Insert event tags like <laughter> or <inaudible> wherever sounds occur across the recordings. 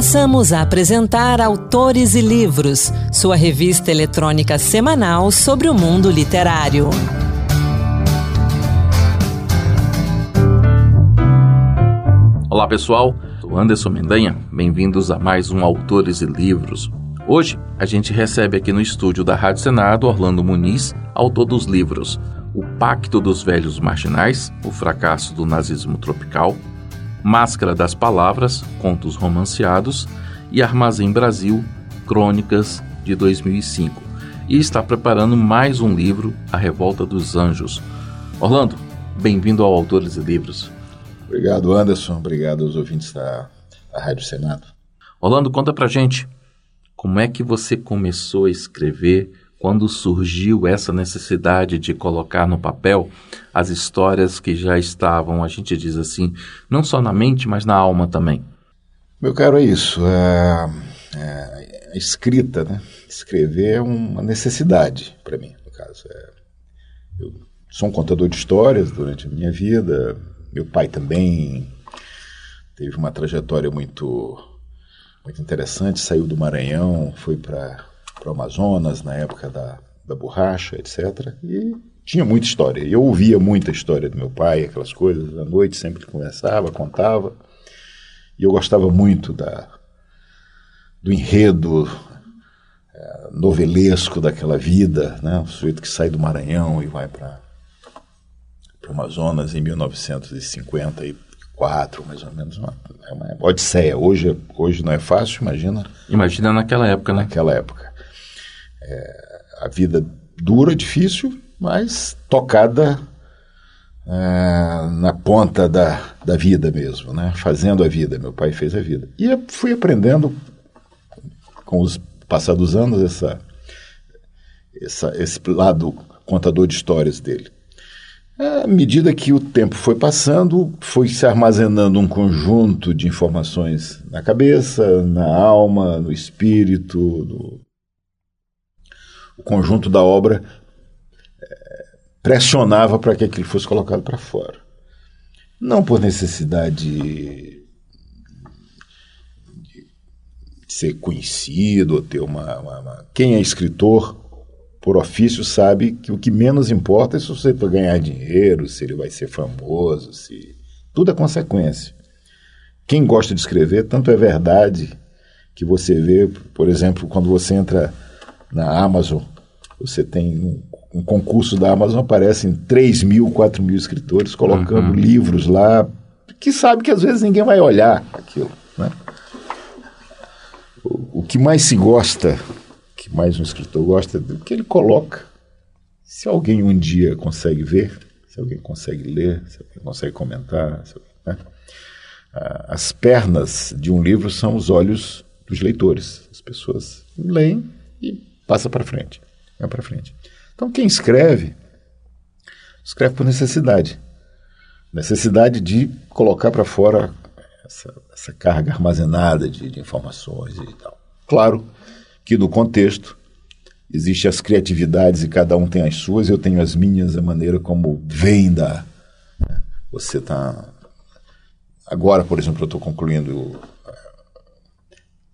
Passamos a apresentar Autores e Livros, sua revista eletrônica semanal sobre o mundo literário. Olá pessoal, sou Anderson Mendanha, bem-vindos a mais um Autores e Livros. Hoje a gente recebe aqui no estúdio da Rádio Senado Orlando Muniz, autor dos livros O Pacto dos Velhos Marginais, O Fracasso do Nazismo Tropical, Máscara das Palavras, Contos Romanceados e Armazém Brasil, Crônicas de 2005. E está preparando mais um livro, A Revolta dos Anjos. Orlando, bem-vindo ao Autores e Livros. Obrigado, Anderson. Obrigado aos ouvintes da, da Rádio Senado. Orlando, conta pra gente como é que você começou a escrever, quando surgiu essa necessidade de colocar no papel as histórias que já estavam, a gente diz assim, não só na mente, mas na alma também? Meu caro, é isso. É, é, a escrita, né? Escrever é uma necessidade para mim, no caso. É, eu sou um contador de histórias durante a minha vida. Meu pai também teve uma trajetória muito, muito interessante. Saiu do Maranhão, foi para para o Amazonas, na época da, da borracha, etc. E tinha muita história. Eu ouvia muita história do meu pai, aquelas coisas. À noite sempre conversava, contava. E eu gostava muito da, do enredo é, novelesco daquela vida, né? O sujeito que sai do Maranhão e vai para o Amazonas em 1954, mais ou menos. Uma, é uma odisseia. Hoje, hoje não é fácil, imagina. Imagina naquela época, né? Naquela época. É, a vida dura, difícil, mas tocada é, na ponta da, da vida mesmo, né? fazendo a vida. Meu pai fez a vida. E eu fui aprendendo, com os passados anos, essa, essa, esse lado contador de histórias dele. À medida que o tempo foi passando, foi se armazenando um conjunto de informações na cabeça, na alma, no espírito, no, o conjunto da obra é, pressionava para que aquilo fosse colocado para fora. Não por necessidade de ser conhecido ou ter uma, uma, uma, Quem é escritor por ofício sabe que o que menos importa é se você vai ganhar dinheiro, se ele vai ser famoso, se. Tudo é consequência. Quem gosta de escrever, tanto é verdade que você vê, por exemplo, quando você entra na Amazon, você tem um, um concurso da Amazon, aparecem 3 mil, 4 mil escritores colocando uhum. livros lá, que sabe que às vezes ninguém vai olhar aquilo. Né? O, o que mais se gosta, que mais um escritor gosta, é do que ele coloca. Se alguém um dia consegue ver, se alguém consegue ler, se alguém consegue comentar, se, né? as pernas de um livro são os olhos dos leitores. As pessoas leem e passa para frente. Vai para frente. Então, quem escreve, escreve por necessidade. Necessidade de colocar para fora essa, essa, carga armazenada de, de informações e tal. Claro que no contexto existem as criatividades e cada um tem as suas, eu tenho as minhas, a maneira como vem da. Né? Você está. Agora, por exemplo, eu estou concluindo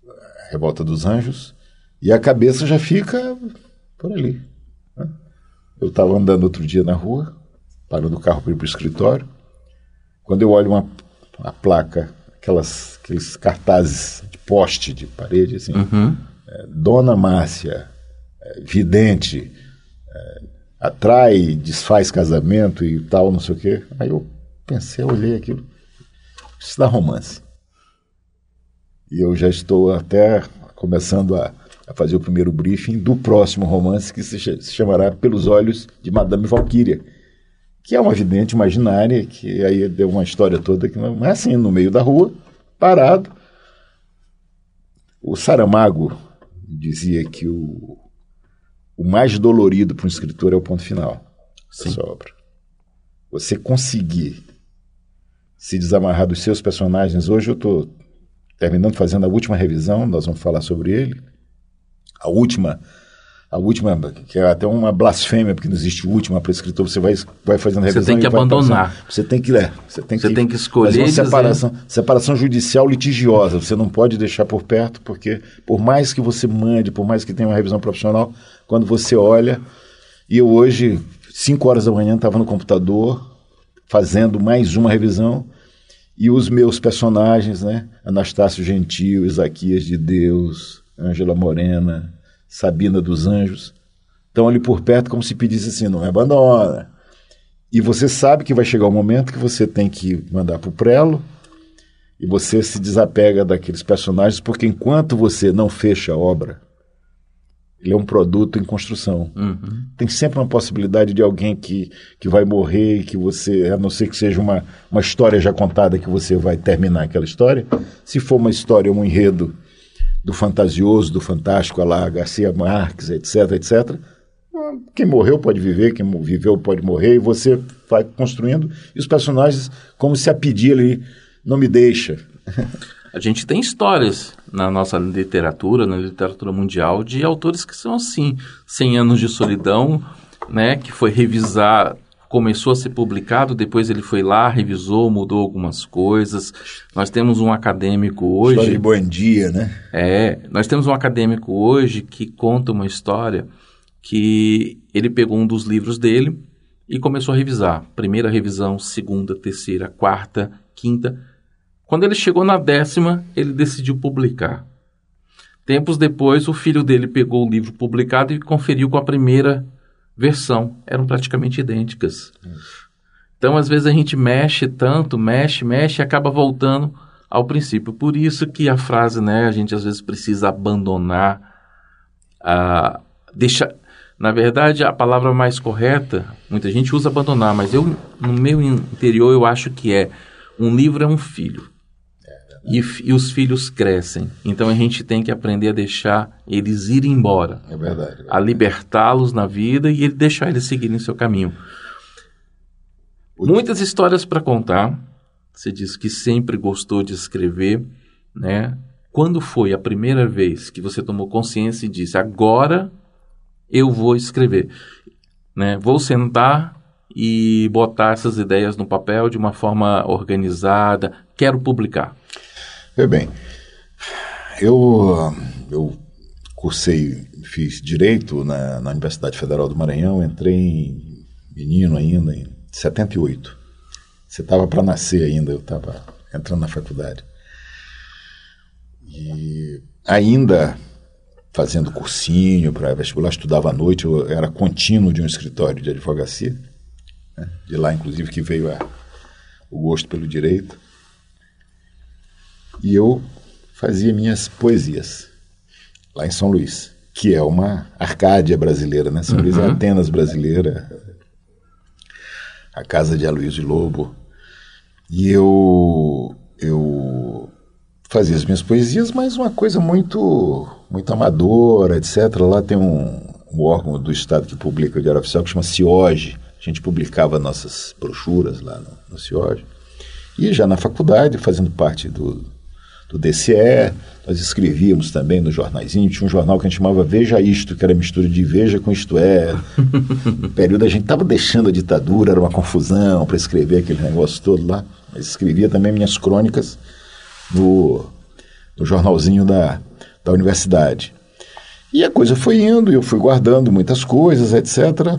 a Revolta dos Anjos e a cabeça já fica por ali. Né? Eu estava andando outro dia na rua, parando o carro para ir para o escritório. Quando eu olho uma, uma placa, aquelas, aqueles cartazes de poste, de parede, assim, uhum. é, Dona Márcia, é, vidente, é, atrai, desfaz casamento e tal, não sei o quê. Aí eu pensei, olhei aquilo. Isso dá romance. E eu já estou até começando a a fazer o primeiro briefing do próximo romance que se, chamará Pelos Olhos de Madame Valkyria, que é uma vidente imaginária, que aí deu uma história toda que não é assim, no meio da rua, parado. O Saramago dizia que o, o mais dolorido para um escritor é o ponto final da sua obra. Você conseguir se desamarrar dos seus personagens. Hoje eu estou terminando fazendo a última revisão, nós vamos falar sobre ele a última a última, que é até uma blasfêmia, porque não existe última para escritor, você vai, vai fazendo revisão. Você tem que abandonar. Passando, você tem que ler. Você tem você que, tem que escolher. Uma separação, separação judicial litigiosa. Você não pode deixar por perto, porque por mais que você mande, por mais que tenha uma revisão profissional, quando você olha. E eu hoje, 5 horas da manhã, estava no computador fazendo mais uma revisão. E os meus personagens, né? Anastácio Gentil, Isaquias de Deus, Ângela Morena, Sabina dos Anjos, estão ali por perto como se pedisse assim, não me abandona. E você sabe que vai chegar o um momento que você tem que mandar para o prelo e você se desapega daqueles personagens, porque enquanto você não fecha a obra, ele é um produto em construção. Uhum. Tem sempre uma possibilidade de alguém que, que vai morrer e que você, a não ser que seja uma, uma história já contada, que você vai terminar aquela história. Se for uma história, um enredo do fantasioso, do fantástico, lá Garcia Marques, etc, etc. Quem morreu pode viver, quem viveu pode morrer, e você vai construindo, e os personagens, como se a pedir ali, não me deixa. <laughs> A gente tem histórias na nossa literatura, na literatura mundial, de autores que são assim, 100 anos de solidão, né, que foi revisar começou a ser publicado, depois ele foi lá, revisou, mudou algumas coisas. Nós temos um acadêmico hoje. História de bom dia, né? É, nós temos um acadêmico hoje que conta uma história que ele pegou um dos livros dele e começou a revisar. Primeira revisão, segunda, terceira, quarta, quinta. Quando ele chegou na décima, ele decidiu publicar. Tempos depois, o filho dele pegou o livro publicado e conferiu com a primeira versão eram praticamente idênticas. Então, às vezes a gente mexe tanto, mexe, mexe e acaba voltando ao princípio. Por isso que a frase, né, a gente às vezes precisa abandonar, a deixa, na verdade, a palavra mais correta, muita gente usa abandonar, mas eu no meu interior eu acho que é um livro é um filho. E, e, os filhos crescem. Então a gente tem que aprender a deixar eles ir embora. É verdade. É verdade. A libertá-los na vida e deixar eles seguirem seu caminho. Muitas histórias para contar. Você diz que sempre gostou de escrever, né? Quando foi a primeira vez que você tomou consciência e disse: agora eu vou escrever, né? Vou sentar e botar essas ideias no papel de uma forma organizada. Quero publicar. Bem, eu, eu cursei, fiz Direito na, na Universidade Federal do Maranhão, entrei menino ainda, em 78. Você estava para nascer ainda, eu estava entrando na faculdade. E ainda fazendo cursinho para vestibular, estudava à noite, eu era contínuo de um escritório de advocacia, né? de lá inclusive que veio a, o gosto pelo direito e eu fazia minhas poesias lá em São Luís, que é uma Arcádia brasileira, né? São uhum. Luís é Atenas brasileira, a casa de Aloysio Lobo. E eu eu fazia as minhas poesias, mas uma coisa muito muito amadora, etc. Lá tem um, um órgão do Estado que publica o Diário Oficial que chama CIOGE. A gente publicava nossas brochuras lá no, no CIOGE. E já na faculdade, fazendo parte do, do DCE, nós escrevíamos também no jornaizinho, tinha um jornal que a gente chamava Veja Isto, que era mistura de Veja com Isto É. No período a gente estava deixando a ditadura, era uma confusão para escrever aquele negócio todo lá. Mas escrevia também minhas crônicas no, no jornalzinho da, da universidade. E a coisa foi indo, eu fui guardando muitas coisas, etc.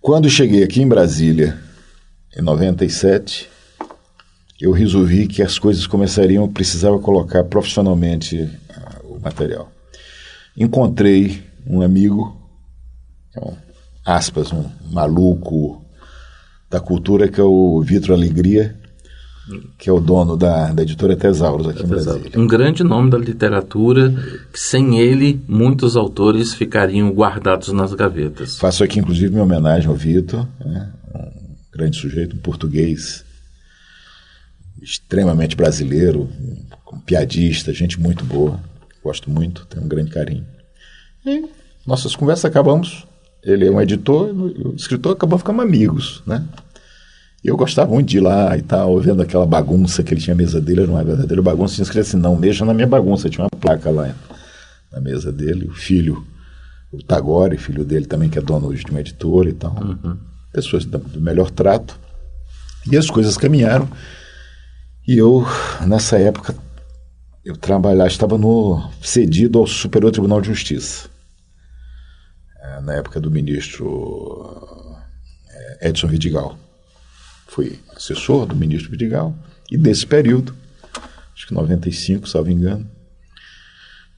Quando cheguei aqui em Brasília, em 97, eu resolvi que as coisas começariam, eu precisava colocar profissionalmente uh, o material. Encontrei um amigo, um, aspas, um maluco da cultura, que é o Vitor Alegria, que é o dono da, da editora Tesauros aqui em Brasília. Um grande nome da literatura, que sem ele muitos autores ficariam guardados nas gavetas. Faço aqui, inclusive, minha homenagem ao Vitor, né? um grande sujeito, um português extremamente brasileiro, piadista, gente muito boa. Gosto muito, tenho um grande carinho. E nossas conversas acabamos. Ele é um editor, o escritor acabou ficando amigos, né? Eu gostava muito de ir lá e tal, vendo aquela bagunça que ele tinha a mesa dele, era uma verdadeira bagunça. Tinha escrito assim: não, mexa na minha bagunça. Tinha uma placa lá na mesa dele, o filho o Tagore, filho dele também, que é dono hoje de uma editora e tal. Uhum. Pessoas do melhor trato. E as coisas caminharam. E eu, nessa época, eu trabalhava, estava no, cedido ao Superior Tribunal de Justiça. É, na época do ministro é, Edson Vidigal. Fui assessor do ministro Vidigal. E nesse período, acho que 95, salvo engano,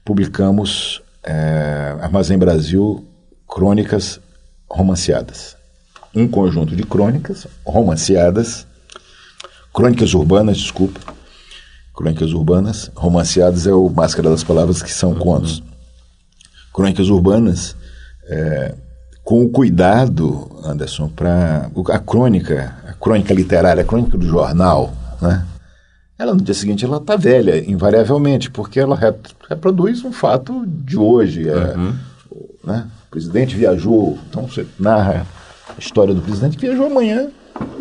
publicamos é, Armazém Brasil Crônicas Romanceadas. Um conjunto de crônicas romanceadas, crônicas urbanas, desculpa, crônicas urbanas, romanceadas é o Máscara das Palavras, que são contos. Crônicas urbanas, é, com o cuidado, Anderson, para a crônica, a crônica literária, a crônica do jornal, né? ela no dia seguinte ela está velha, invariavelmente, porque ela reproduz um fato de hoje. É, uhum. né? O presidente viajou, então você narra a história do presidente que viajou amanhã,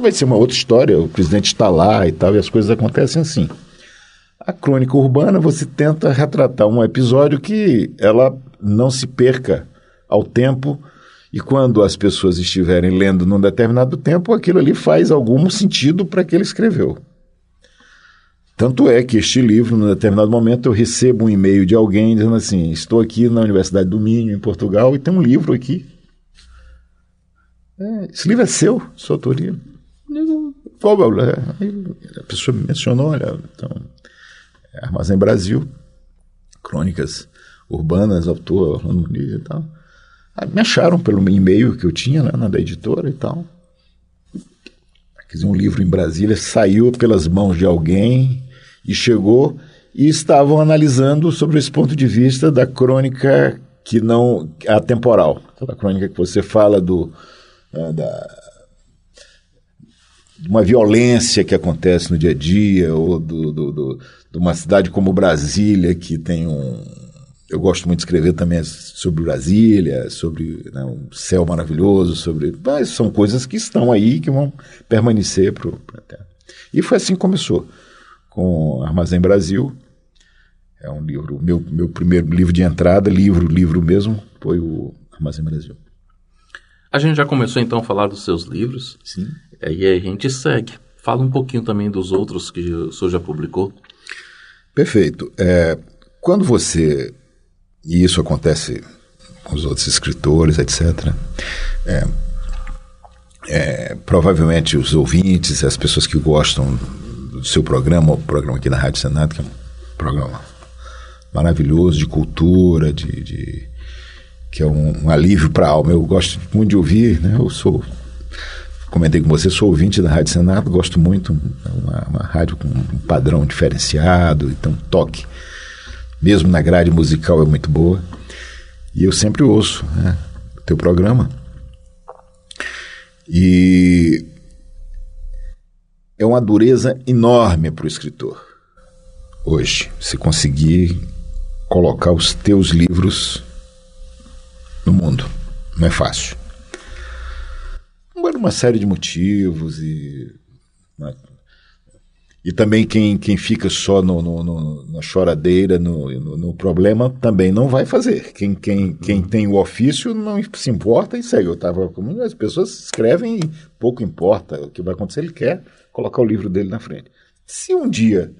vai ser uma outra história, o presidente está lá e tal, e as coisas acontecem assim. A crônica urbana você tenta retratar um episódio que ela não se perca ao tempo e quando as pessoas estiverem lendo num determinado tempo, aquilo ali faz algum sentido para que ele escreveu. Tanto é que este livro, num determinado momento, eu recebo um e-mail de alguém dizendo assim: estou aqui na Universidade do Minho, em Portugal, e tem um livro aqui. É, esse livro é seu, sua autoria. A pessoa me mencionou, olha, então, é Armazém Brasil, Crônicas Urbanas, autor Orlando Muniz e tal. Aí me acharam pelo e-mail que eu tinha né, na da editora e tal. Quer dizer, um livro em Brasília saiu pelas mãos de alguém e chegou e estavam analisando sobre esse ponto de vista da crônica que não atemporal, aquela crônica que você fala do uh, da uma violência que acontece no dia a dia ou do, do, do, de uma cidade como Brasília que tem um eu gosto muito de escrever também sobre Brasília, sobre né, um céu maravilhoso, sobre. Mas são coisas que estão aí que vão permanecer para a Terra. E foi assim que começou com Armazém Brasil. É um livro, meu, meu primeiro livro de entrada, livro, livro mesmo, foi o Armazém Brasil. A gente já começou então a falar dos seus livros. Sim. E aí a gente segue. Fala um pouquinho também dos outros que o senhor já publicou. Perfeito. É, quando você. E isso acontece com os outros escritores, etc. É, é, provavelmente os ouvintes, as pessoas que gostam do seu programa, o programa aqui na Rádio Senado, que é um programa maravilhoso de cultura, de, de que é um, um alívio para a alma. Eu gosto muito de ouvir, né? Eu sou, comentei com você, sou ouvinte da Rádio Senado, gosto muito, é uma, uma rádio com um padrão diferenciado, então toque, mesmo na grade musical é muito boa. E eu sempre ouço né, o teu programa. E é uma dureza enorme para o escritor. Hoje, se conseguir colocar os teus livros no mundo, não é fácil. Por uma série de motivos e né, e também quem, quem fica só no, no, no na choradeira, no, no, no, problema, também não vai fazer. Quem, quem, quem tem o ofício não se importa e segue. Eu como as pessoas escrevem e pouco importa o que vai acontecer, ele quer colocar o livro dele na frente. Se um dia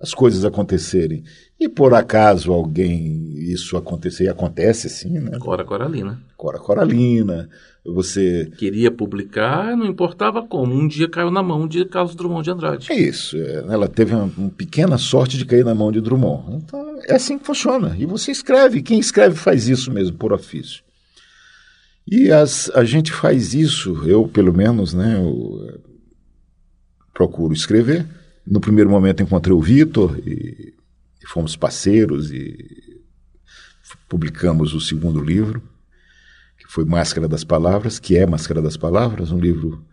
as coisas acontecerem e por acaso alguém isso acontecer, e acontece sim, né? Cora Coralina. Cora Coralina, você... Queria publicar, não importava como, um dia caiu na mão de Carlos Drummond de Andrade. É isso, é, ela teve uma, uma, pequena sorte de cair na mão de Drummond. Então, é assim que funciona. E você escreve, quem escreve faz isso mesmo, por ofício. E as, a gente faz isso, eu pelo menos, né, eu, procuro escrever. No primeiro momento encontrei o Vitor e, e fomos parceiros e publicamos o segundo livro, que foi Máscara das Palavras, que é Máscara das Palavras, um livro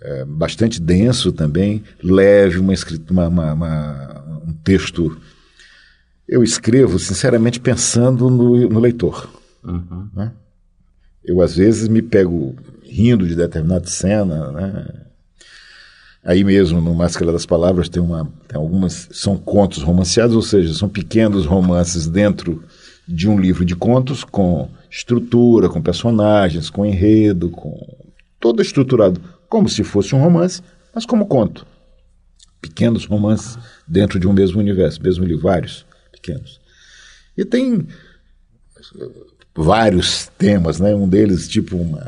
é, bastante denso também, leve, uma, uma, uma, uma, um texto. Eu escrevo, sinceramente, pensando no, no leitor. Uhum. Né? Eu, às vezes, me pego rindo de determinada cena, né? Aí mesmo, no Máscara das Palavras, tem, uma, tem algumas. São contos romanceados, ou seja, são pequenos romances dentro de um livro de contos com estrutura, com personagens, com enredo, com todo estruturado como se fosse um romance, mas como conto. Pequenos romances dentro de um mesmo universo, mesmo livro, vários pequenos. E tem vários temas, né? Um deles, tipo uma,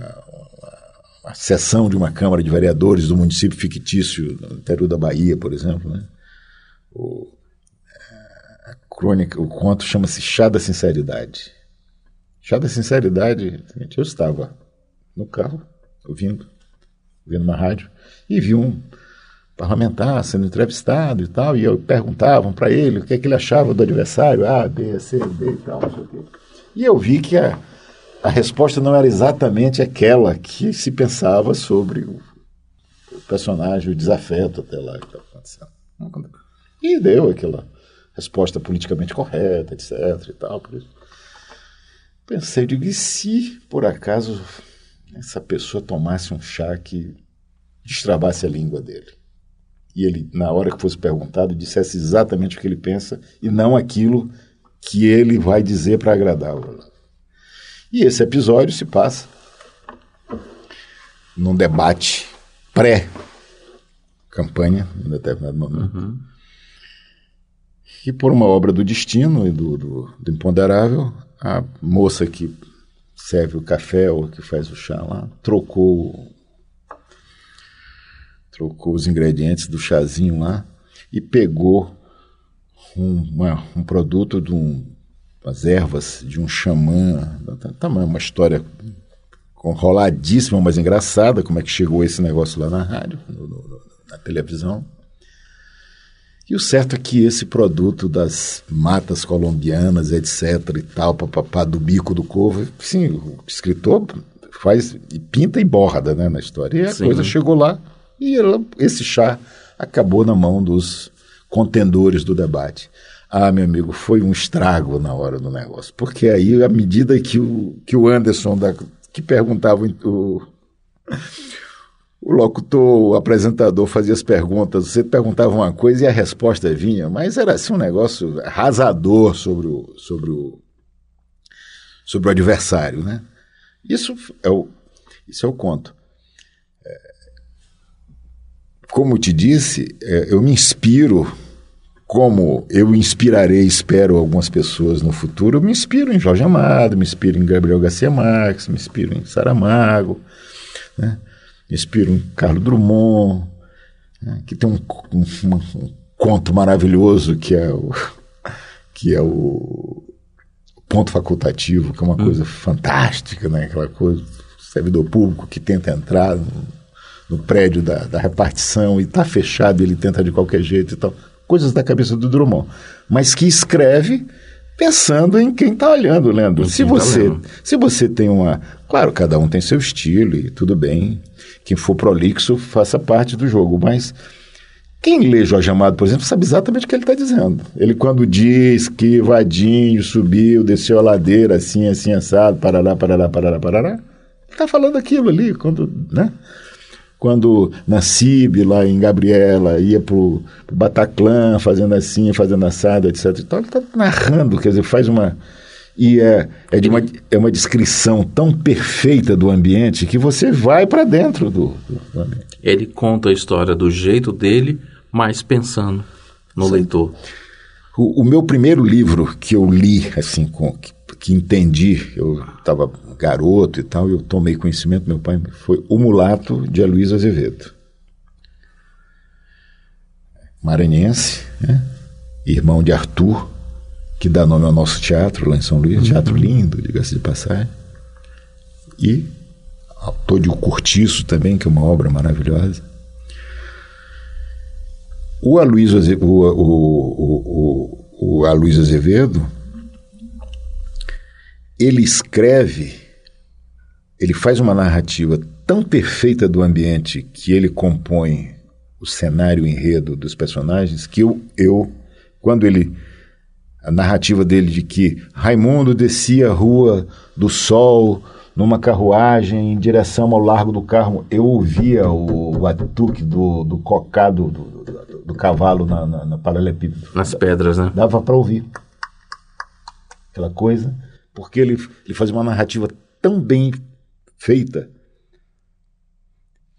uma sessão de uma Câmara de Vereadores do município fictício no interior da Bahia, por exemplo, né? O, a crônica, o conto chama-se Chá da Sinceridade. Chá da Sinceridade, eu estava no carro, ouvindo, ouvindo uma rádio, e vi um parlamentar sendo entrevistado e tal, e eu perguntavam para ele o que, é que ele achava do adversário, A, B, C, D e tal, não sei o quê. E eu vi que a, a resposta não era exatamente aquela que se pensava sobre o, personagem, o desafeto até lá que estava acontecendo. E deu aquela resposta politicamente correta, etc. e tal. Por isso. Pensei, digo, e se por acaso essa pessoa tomasse um chá que destravasse a língua dele? E ele, na hora que fosse perguntado, dissesse exatamente o que ele pensa e não aquilo que ele vai dizer para agradar o Orlando. E esse episódio se passa num debate pré-campanha, em determinado momento. Uhum. E por uma obra do destino e do, do, do, imponderável, a moça que serve o café ou que faz o chá lá trocou trocou os ingredientes do chazinho lá e pegou um, uma, um produto de um, umas ervas de um xamã, tamanho, uma história enroladíssima, mas engraçada, como é que chegou esse negócio lá na rádio, no, no, na televisão. E o certo é que esse produto das matas colombianas, etc. e tal, papapá, do bico do corvo, sim, o escritor faz e pinta e borda né, na história. E a sim. coisa chegou lá e ela, esse chá acabou na mão dos contendores do debate. Ah, meu amigo, foi um estrago na hora do negócio. Porque aí, à medida que o, que o Anderson, da, que perguntava o, o locutor, o apresentador fazia as perguntas, você perguntava uma coisa e a resposta vinha, mas era assim um negócio arrasador sobre o, sobre o, sobre o adversário, né? Isso é o, isso é o conto. É, como te disse, é, eu me inspiro como eu inspirarei, espero, algumas pessoas no futuro, eu me inspiro em Jorge Amado, me inspiro em Gabriel Garcia Marques, me inspiro em Saramago, né? me inspiro em Carlos Drummond, né? que tem um, um, um, conto maravilhoso que é o, <laughs> que é o ponto facultativo, que é uma hum. coisa fantástica, né? aquela coisa, servidor público que tenta entrar no, no prédio da, da repartição e está fechado, ele tenta de qualquer jeito e tal coisas da cabeça do Drummond, mas que escreve pensando em quem está olhando, lendo. Se tá você, tá se você tem uma, claro, cada um tem seu estilo e tudo bem. Quem for prolixo faça parte do jogo, mas quem lê Jorge Amado, por exemplo, sabe exatamente o que ele está dizendo. Ele quando diz que Vadinho subiu, desceu a ladeira assim, assim assado, parará, parará, parará, parará, está falando aquilo ali, quando, né? Quando na CIB, lá em Gabriela, ia para o Bataclan, fazendo assim, fazendo assado, etc. Então, ele está narrando, quer dizer, faz uma. E é, é, de uma, é uma descrição tão perfeita do ambiente que você vai para dentro do, do, ambiente. Ele conta a história do jeito dele, mas pensando no Sim. leitor. O, o, meu primeiro livro que eu li, assim, com, que, que entendi, eu estava garoto e tal, eu tomei conhecimento, meu pai foi O Mulato de Aloysio Azevedo. Maranhense, né? irmão de Arthur, que dá nome ao nosso teatro lá em São Luís, uhum. teatro lindo, diga-se de passagem. E autor de O Cortiço também, que é uma obra maravilhosa. O Aloysio o, o, o, o Aloysio Azevedo ele escreve ele faz uma narrativa tão perfeita do ambiente que ele compõe o cenário, o enredo dos personagens, que eu, eu quando ele. A narrativa dele de que Raimundo descia a rua do sol numa carruagem em direção ao Largo do Carmo, eu ouvia o, o atuque do, do cocado do, do, do cavalo na, na, na paralelepípedo. Nas pedras, né? Dava para ouvir aquela coisa porque ele, ele fazia uma narrativa tão bem feita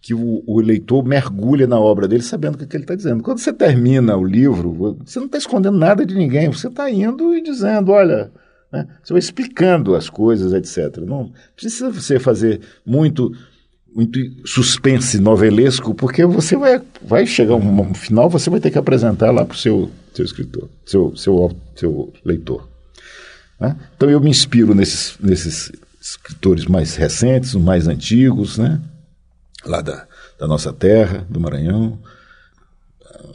que o, o, leitor mergulha na obra dele sabendo o que, que ele está dizendo. Quando você termina o livro, você não está escondendo nada de ninguém, você está indo e dizendo, olha, né, você vai explicando as coisas, etc. Não precisa você fazer muito muito suspense novelesco, porque você vai, vai chegar um, um final, você vai ter que apresentar lá para o seu, seu escritor, seu, seu, seu leitor. Né? Então eu me inspiro nesses, nesses escritores mais recentes, os mais antigos, né? lá da, da nossa terra, do Maranhão,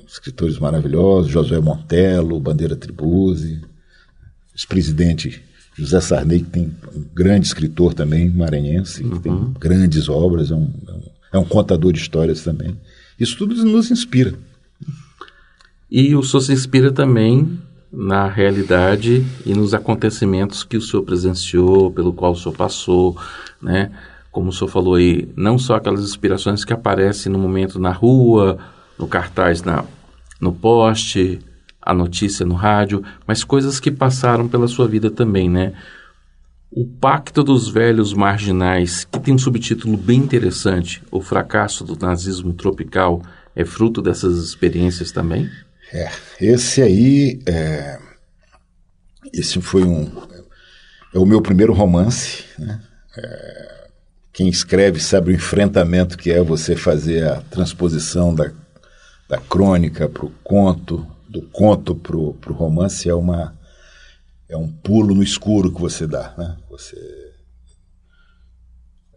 escritores maravilhosos, Josué Montelo, Bandeira Tribuzzi, ex-presidente José Sarney, que tem um grande escritor também, maranhense, uhum. que tem uhum. grandes obras, é um, é um contador de histórias também. Isso tudo nos inspira. E o senhor se inspira também na realidade e nos acontecimentos que o senhor presenciou, pelo qual o senhor passou, né? como o senhor falou aí, não só aquelas inspirações que aparecem no momento na rua, no cartaz na, no poste, a notícia no rádio, mas coisas que passaram pela sua vida também, né? O Pacto dos Velhos Marginais, que tem um subtítulo bem interessante, O Fracasso do Nazismo Tropical, é fruto dessas experiências também? É, esse aí, é, esse foi um, é o meu primeiro romance, né? É, quem escreve sabe o enfrentamento que é você fazer a transposição da, da crônica para o conto, do conto para o romance, é, uma, é um pulo no escuro que você dá. Né? Você,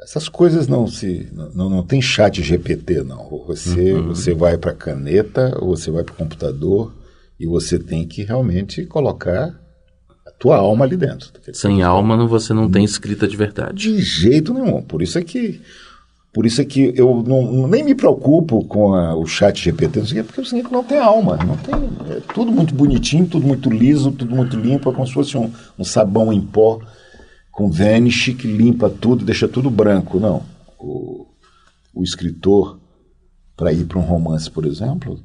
essas coisas não se não, não tem chat GPT não você uhum. você vai para caneta ou você vai para o computador e você tem que realmente colocar tua alma ali dentro. Sem alma você não tem escrita de verdade. De jeito nenhum. Por isso é que por isso é que eu não, nem me preocupo com a, o chat GPT, porque o não tem alma, não tem, é tudo muito bonitinho, tudo muito liso, tudo muito limpo, é como se fosse um, um sabão em pó com vanish que limpa tudo, deixa tudo branco. Não, o, o escritor, para ir para um romance, por exemplo,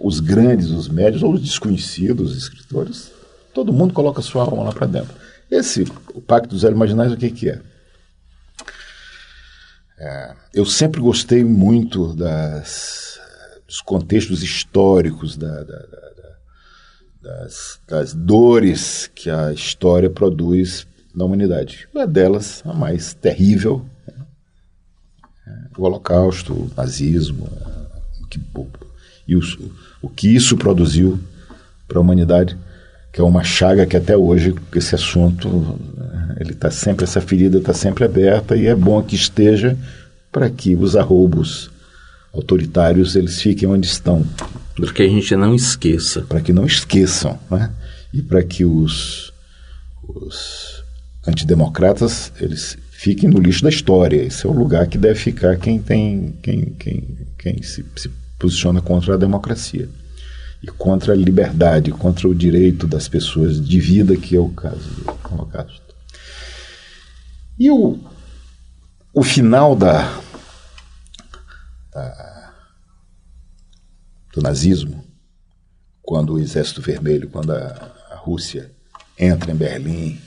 os grandes, os médios ou os desconhecidos escritores, Todo mundo coloca sua alma lá para dentro. Esse, o Pacto dos Zero Marginais, o que, que é? é? Eu sempre gostei muito das, dos contextos históricos, da, da, da, das, das dores que a história produz na humanidade. Uma delas, a mais terrível, né? o Holocausto, o nazismo, o que, e o, o que isso produziu para a humanidade que é uma chaga que até hoje esse assunto ele está sempre essa ferida está sempre aberta e é bom que esteja para que os arroubos autoritários eles fiquem onde estão para que a gente não esqueça para que não esqueçam né? e para que os, os antidemocratas eles fiquem no lixo da história esse é o lugar que deve ficar quem tem quem quem, quem se, se posiciona contra a democracia e contra a liberdade, contra o direito das pessoas de vida, que é o caso do Holocausto. E o, o final da, da, do nazismo, quando o Exército Vermelho, quando a, a Rússia entra em Berlim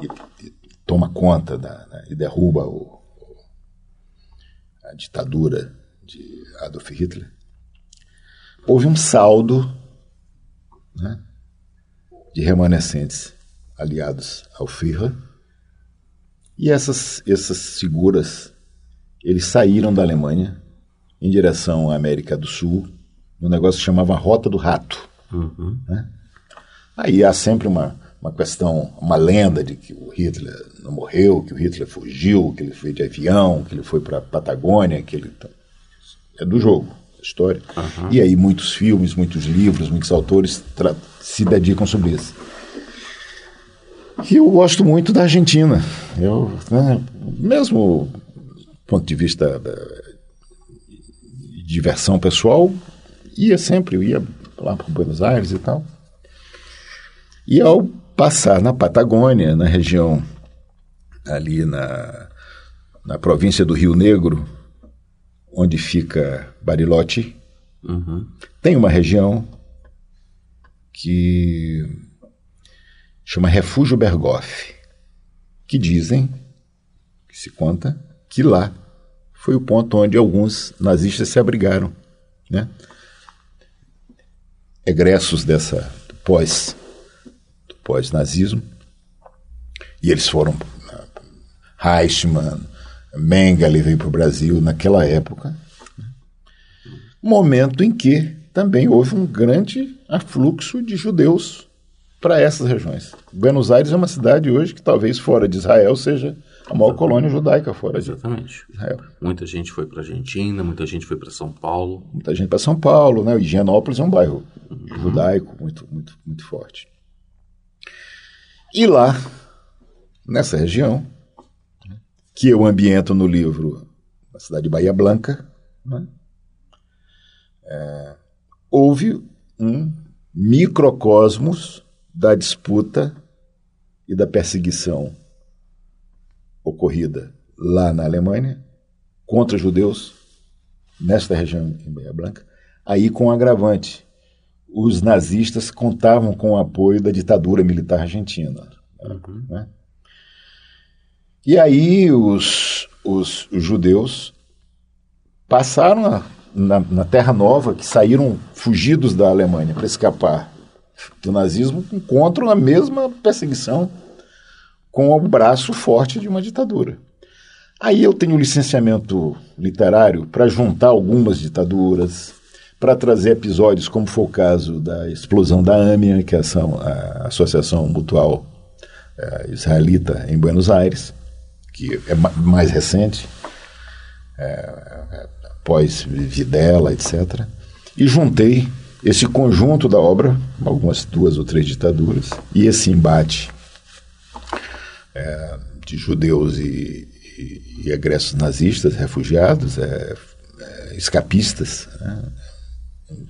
e, e toma conta da, né, e derruba o, a ditadura de Adolf Hitler, houve um saldo né, de remanescentes aliados ao Führer e essas, essas figuras eles saíram da Alemanha em direção à América do Sul um negócio que chamava Rota do Rato. Uhum. Né? Aí há sempre uma, uma questão, uma lenda de que o Hitler não morreu, que o Hitler fugiu, que ele foi de avião, que ele foi para a Patagônia, que ele é do jogo história. Uhum. E aí muitos filmes, muitos livros, muitos autores se dedicam sobre isso. E eu gosto muito da Argentina. Eu, né, mesmo do ponto de vista da diversão pessoal, ia sempre, eu ia lá para Buenos Aires e tal. E ao passar na Patagônia, na região ali na, na província do Rio Negro, onde fica Bariloche, uhum. tem uma região que chama Refúgio Berghoff. que dizem, que se conta, que lá foi o ponto onde alguns nazistas se abrigaram, né? Egressos dessa pós pós-nazismo e eles foram Reichmann, Mengele veio para o Brasil naquela época, momento em que também houve um grande afluxo de judeus para essas regiões. Buenos Aires é uma cidade hoje que talvez fora de Israel seja a maior colônia judaica fora Exatamente. de Israel. Muita gente foi para a Argentina, muita gente foi para São Paulo. Muita gente para São Paulo, né? Higienópolis é um bairro uhum. judaico muito, muito, muito forte. E lá, nessa região, que eu ambiento no livro na cidade de Bahia Blanca, né? é, houve um microcosmos da disputa e da perseguição ocorrida lá na Alemanha contra judeus nesta região em Bahia Blanca, aí com um agravante. Os nazistas contavam com o apoio da ditadura militar argentina. Uhum. Né? E aí os, os, os judeus passaram a, na, na, Terra Nova, que saíram fugidos da Alemanha para escapar do nazismo, encontram a mesma perseguição com o braço forte de uma ditadura. Aí eu tenho licenciamento literário para juntar algumas ditaduras, para trazer episódios como foi o caso da explosão da AMIA, que é a Associação Mutual é, Israelita em Buenos Aires, que é mais recente, é, após Videla, etc. E juntei esse conjunto da obra, algumas duas ou três ditaduras, e esse embate é, de judeus e, e, e, egressos nazistas, refugiados, é, é, escapistas, né?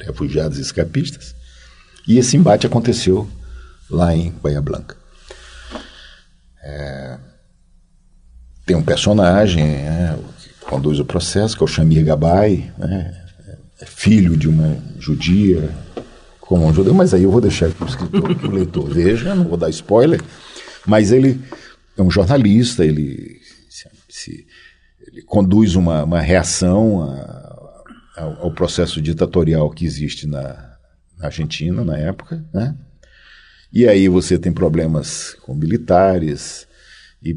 Refugiados escapistas, e esse embate aconteceu lá em Bahia Blanca. É, tem um personagem né, que conduz o processo, que é o Shamir Gabay, né, é filho de uma judia, como um judeu, mas aí eu vou deixar para o escritor, que o leitor veja, não vou dar spoiler, mas ele é um jornalista, ele, se, se, ele conduz uma, uma reação a, ao, ao, processo ditatorial que existe na, na Argentina na época, né? E aí você tem problemas com militares e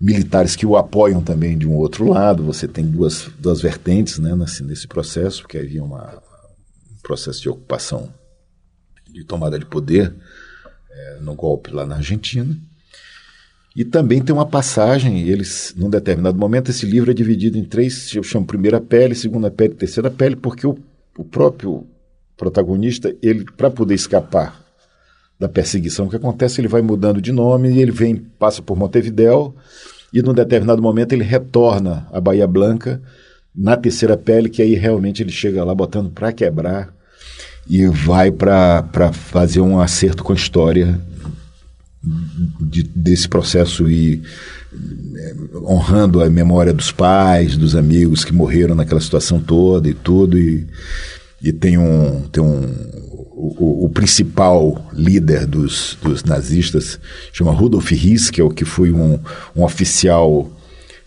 militares que o apoiam também de um outro lado. Você tem duas, duas vertentes né, nesse, nesse processo, porque havia uma, um processo de ocupação, de tomada de poder é, no golpe lá na Argentina. E também tem uma passagem, eles, num determinado momento, esse livro é dividido em três, eu chamo primeira pele, segunda pele, terceira pele, porque o, o próprio protagonista, ele, para poder escapar da perseguição que acontece, ele vai mudando de nome e ele vem, passa por Montevidéu e num determinado momento ele retorna à Bahia Blanca na terceira pele, que aí realmente ele chega lá botando para quebrar e vai para fazer um acerto com a história de, desse processo e é, honrando a memória dos pais, dos amigos que morreram naquela situação toda e tudo e, e tem um tem um o, o, principal líder dos, dos nazistas chama Rudolf o que foi um, um oficial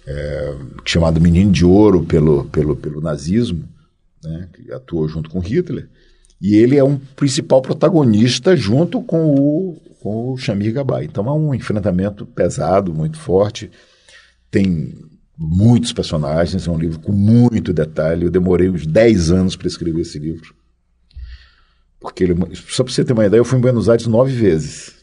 é, chamado Menino de Ouro pelo, pelo, pelo nazismo, né, que atuou junto com Hitler, e ele é um principal protagonista junto com o, com o Shamir Gabay. Então é um enfrentamento pesado, muito forte, tem muitos personagens, é um livro com muito detalhe. Eu demorei uns 10 anos para escrever esse livro. Porque ele, só para você ter uma ideia, eu fui em Buenos Aires nove vezes.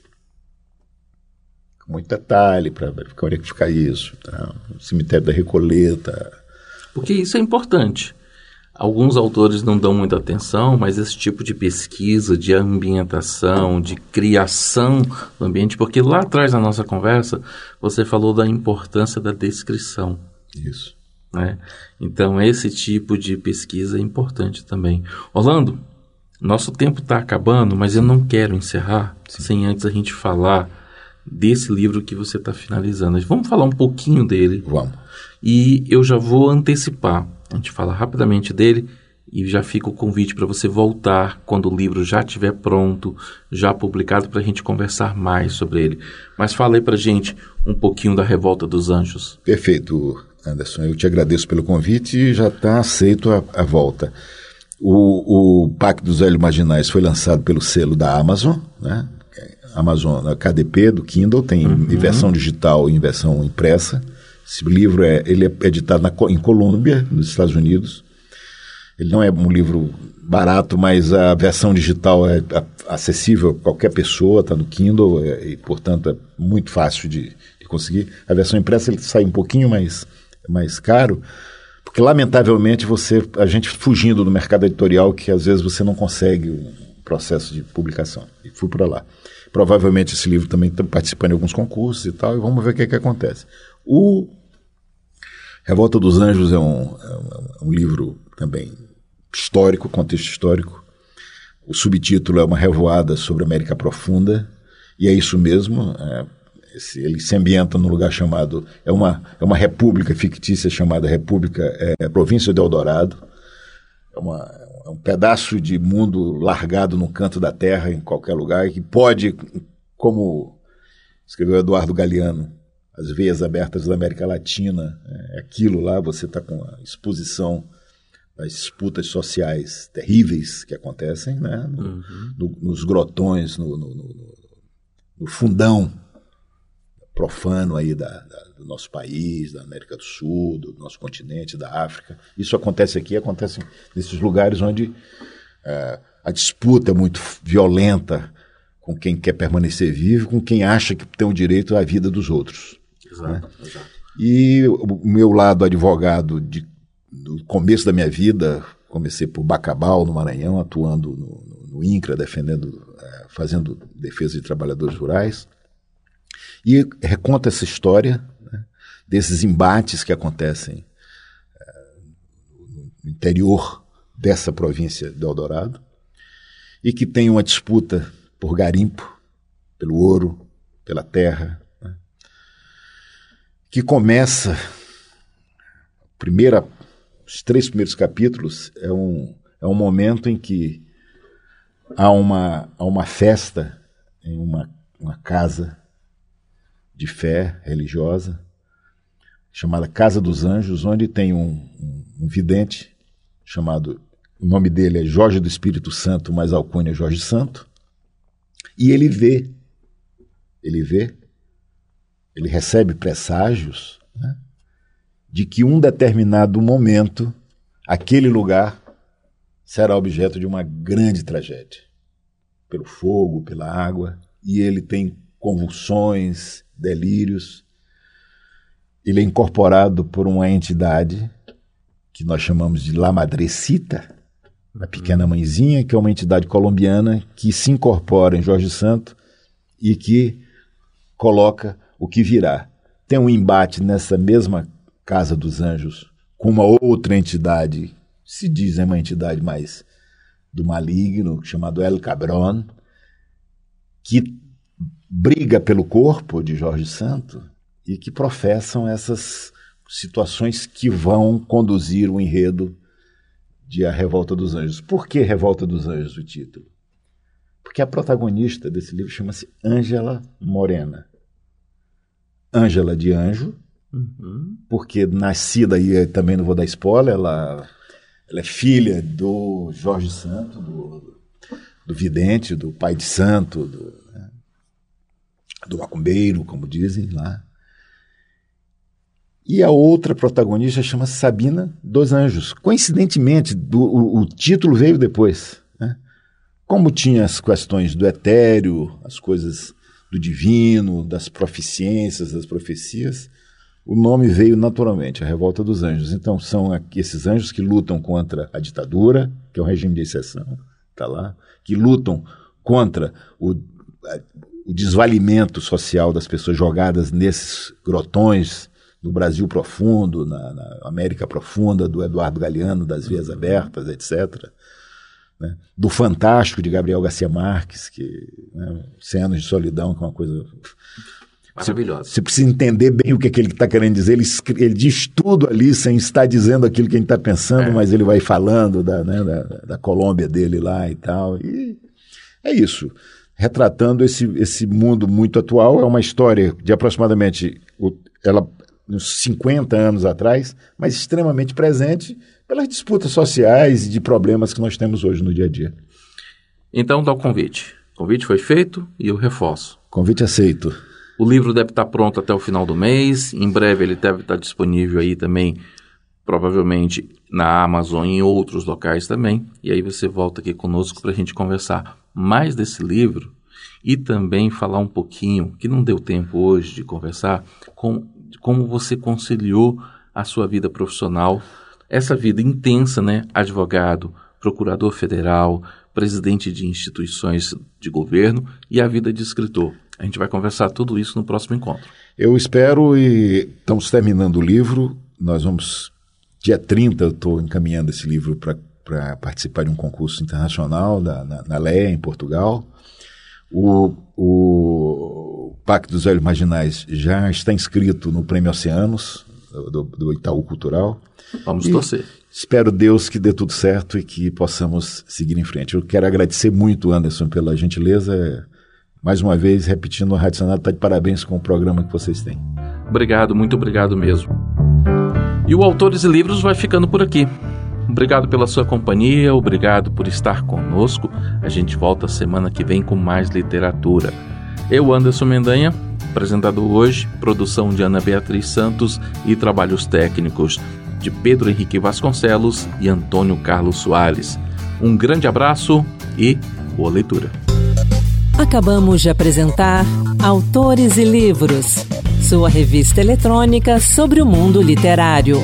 Com muito detalhe para verificar onde é que fica isso. Tá? O cemitério da Recoleta. Porque isso é importante. Alguns autores não dão muita atenção, mas esse tipo de pesquisa, de ambientação, de criação do ambiente, porque lá atrás na nossa conversa você falou da importância da descrição. Isso. Né? Então, esse tipo de pesquisa é importante também. Orlando, nosso tempo está acabando, mas eu não quero encerrar Sim. sem antes a gente falar desse livro que você está finalizando. Vamos falar um pouquinho dele. Vamos. E eu já vou antecipar. A gente fala rapidamente dele E já fica o convite para você voltar quando o livro já estiver pronto, já publicado, para a gente conversar mais sobre ele. Mas fala aí para gente um pouquinho da Revolta dos Anjos. Perfeito, Anderson. Eu te agradeço pelo convite e já está aceito a, a volta. O, o Pacto dos Velhos Marginais foi lançado pelo selo da Amazon, né? Amazon, a KDP do Kindle, tem uhum. em versão digital e em versão impressa. Esse livro é, ele é editado na, em Colômbia, nos Estados Unidos. Ele não é um livro barato, mas a versão digital é acessível a qualquer pessoa, está no Kindle é, e, portanto, é muito fácil de, de, conseguir. A versão impressa ele sai um pouquinho mais, mais caro, porque lamentavelmente você, a gente fugindo do mercado editorial, que às vezes você não consegue o processo de publicação. E fui para lá. Provavelmente esse livro também está participando de alguns concursos e tal, e vamos ver o que, é que acontece. O Revolta dos Anjos é um, é um livro também histórico, contexto histórico. O subtítulo é uma revoada sobre a América Profunda, e é isso mesmo. É, esse, ele se ambienta num lugar chamado. É uma, é uma república fictícia chamada República é, Província de Eldorado. É, uma, é um pedaço de mundo largado no canto da terra, em qualquer lugar, que pode, como escreveu Eduardo Galeano, as veias abertas da América Latina, é aquilo lá, você está com a exposição das disputas sociais terríveis que acontecem né? no, uhum. no, nos grotões, no, no, fundão profano aí da, da, do nosso país, da América do Sul, do nosso continente, da África. Isso acontece aqui, acontece nesses lugares onde é, a disputa é muito violenta com quem quer permanecer vivo, com quem acha que tem o direito à vida dos outros. Exato, né? exato. E o meu lado advogado de, do começo da minha vida, comecei por Bacabal, no Maranhão, atuando no, no, INCRA, defendendo, é, fazendo defesa de trabalhadores rurais. E reconta essa história né, desses embates que acontecem é, no interior dessa província de Eldorado e que tem uma disputa por garimpo, pelo ouro, pela terra, que começa primeira os três primeiros capítulos é um, é um momento em que há uma, há uma festa em uma, uma casa de fé religiosa, chamada Casa dos Anjos, onde tem um, um, um vidente chamado, o nome dele é Jorge do Espírito Santo, mas alcunha é Jorge Santo, e ele vê, ele vê, ele recebe presságios né, de que um determinado momento, aquele lugar será objeto de uma grande tragédia, pelo fogo, pela água, e ele tem convulsões, delírios. Ele é incorporado por uma entidade que nós chamamos de La Madrecita, a pequena mãezinha, que é uma entidade colombiana que se incorpora em Jorge Santo e que coloca o que virá. Tem um embate nessa mesma Casa dos Anjos com uma outra entidade, se diz é uma entidade mais do maligno, chamado El Cabron, que briga pelo corpo de Jorge Santo e que professam essas situações que vão conduzir o enredo de A Revolta dos Anjos. Por que Revolta dos Anjos, o título? Porque a protagonista desse livro chama-se Ângela Morena. Ângela de anjo, uhum. porque nascida aí, também não vou dar spoiler, ela, ela é filha do Jorge Santo, do, do vidente, do pai de santo, do, do macumbeiro, como dizem lá. E a outra protagonista chama Sabina dos Anjos. Coincidentemente, do, o, o, título veio depois. Né? Como tinha as questões do etéreo, as coisas do divino, das proficiências, das profecias, o nome veio naturalmente, a Revolta dos Anjos. Então, são aqui esses anjos que lutam contra a ditadura, que é um regime de exceção, está lá, que lutam contra o, o desvalimento social das pessoas jogadas nesses grotões no Brasil profundo, na, na América profunda, do Eduardo Galeano, das Vias Abertas, etc. Né? Do Fantástico de Gabriel Garcia Marques, que né, Cenas de Solidão, que é uma coisa Maravilhosa. Você precisa entender bem o que, é que ele está querendo dizer. Ele, ele, diz tudo ali sem estar dizendo aquilo que a gente está pensando, é. mas ele vai falando da, né, da, da, Colômbia dele lá e tal. E é isso. Retratando esse, esse mundo muito atual. É uma história de aproximadamente ela, uns 50 anos atrás, mas extremamente presente pelas disputas sociais e de problemas que nós temos hoje no dia a dia. Então dá o convite. O convite foi feito e eu reforço. Convite aceito. O livro deve estar pronto até o final do mês. Em breve ele deve estar disponível aí também, provavelmente na Amazon e em outros locais também. E aí você volta aqui conosco para a gente conversar mais desse livro e também falar um pouquinho, que não deu tempo hoje de conversar, com como você conciliou a sua vida profissional, essa vida intensa, né? Advogado, procurador federal, presidente de instituições de governo e a vida de escritor. A gente vai conversar tudo isso no próximo encontro. Eu espero e estamos terminando o livro. Nós vamos, dia 30, eu estou encaminhando esse livro para participar de um concurso internacional da, na, na em Portugal. O, o Pacto dos Velhos Marginais já está inscrito no Prêmio Oceanos, do, do Itaú Cultural. Vamos e torcer. Espero Deus que dê tudo certo e que possamos seguir em frente. Eu quero agradecer muito, Anderson, pela gentileza mais uma vez, repetindo, a Rádio Senado está de parabéns com o programa que vocês têm. Obrigado, muito obrigado mesmo. E o Autores e Livros vai ficando por aqui. Obrigado pela sua companhia, obrigado por estar conosco. A gente volta semana que vem com mais literatura. Eu, Anderson Mendanha, apresentador hoje, produção de Ana Beatriz Santos e trabalhos técnicos de Pedro Henrique Vasconcelos e Antônio Carlos Soares. Um grande abraço e boa leitura. Acabamos de apresentar Autores e Livros, sua revista eletrônica sobre o mundo literário.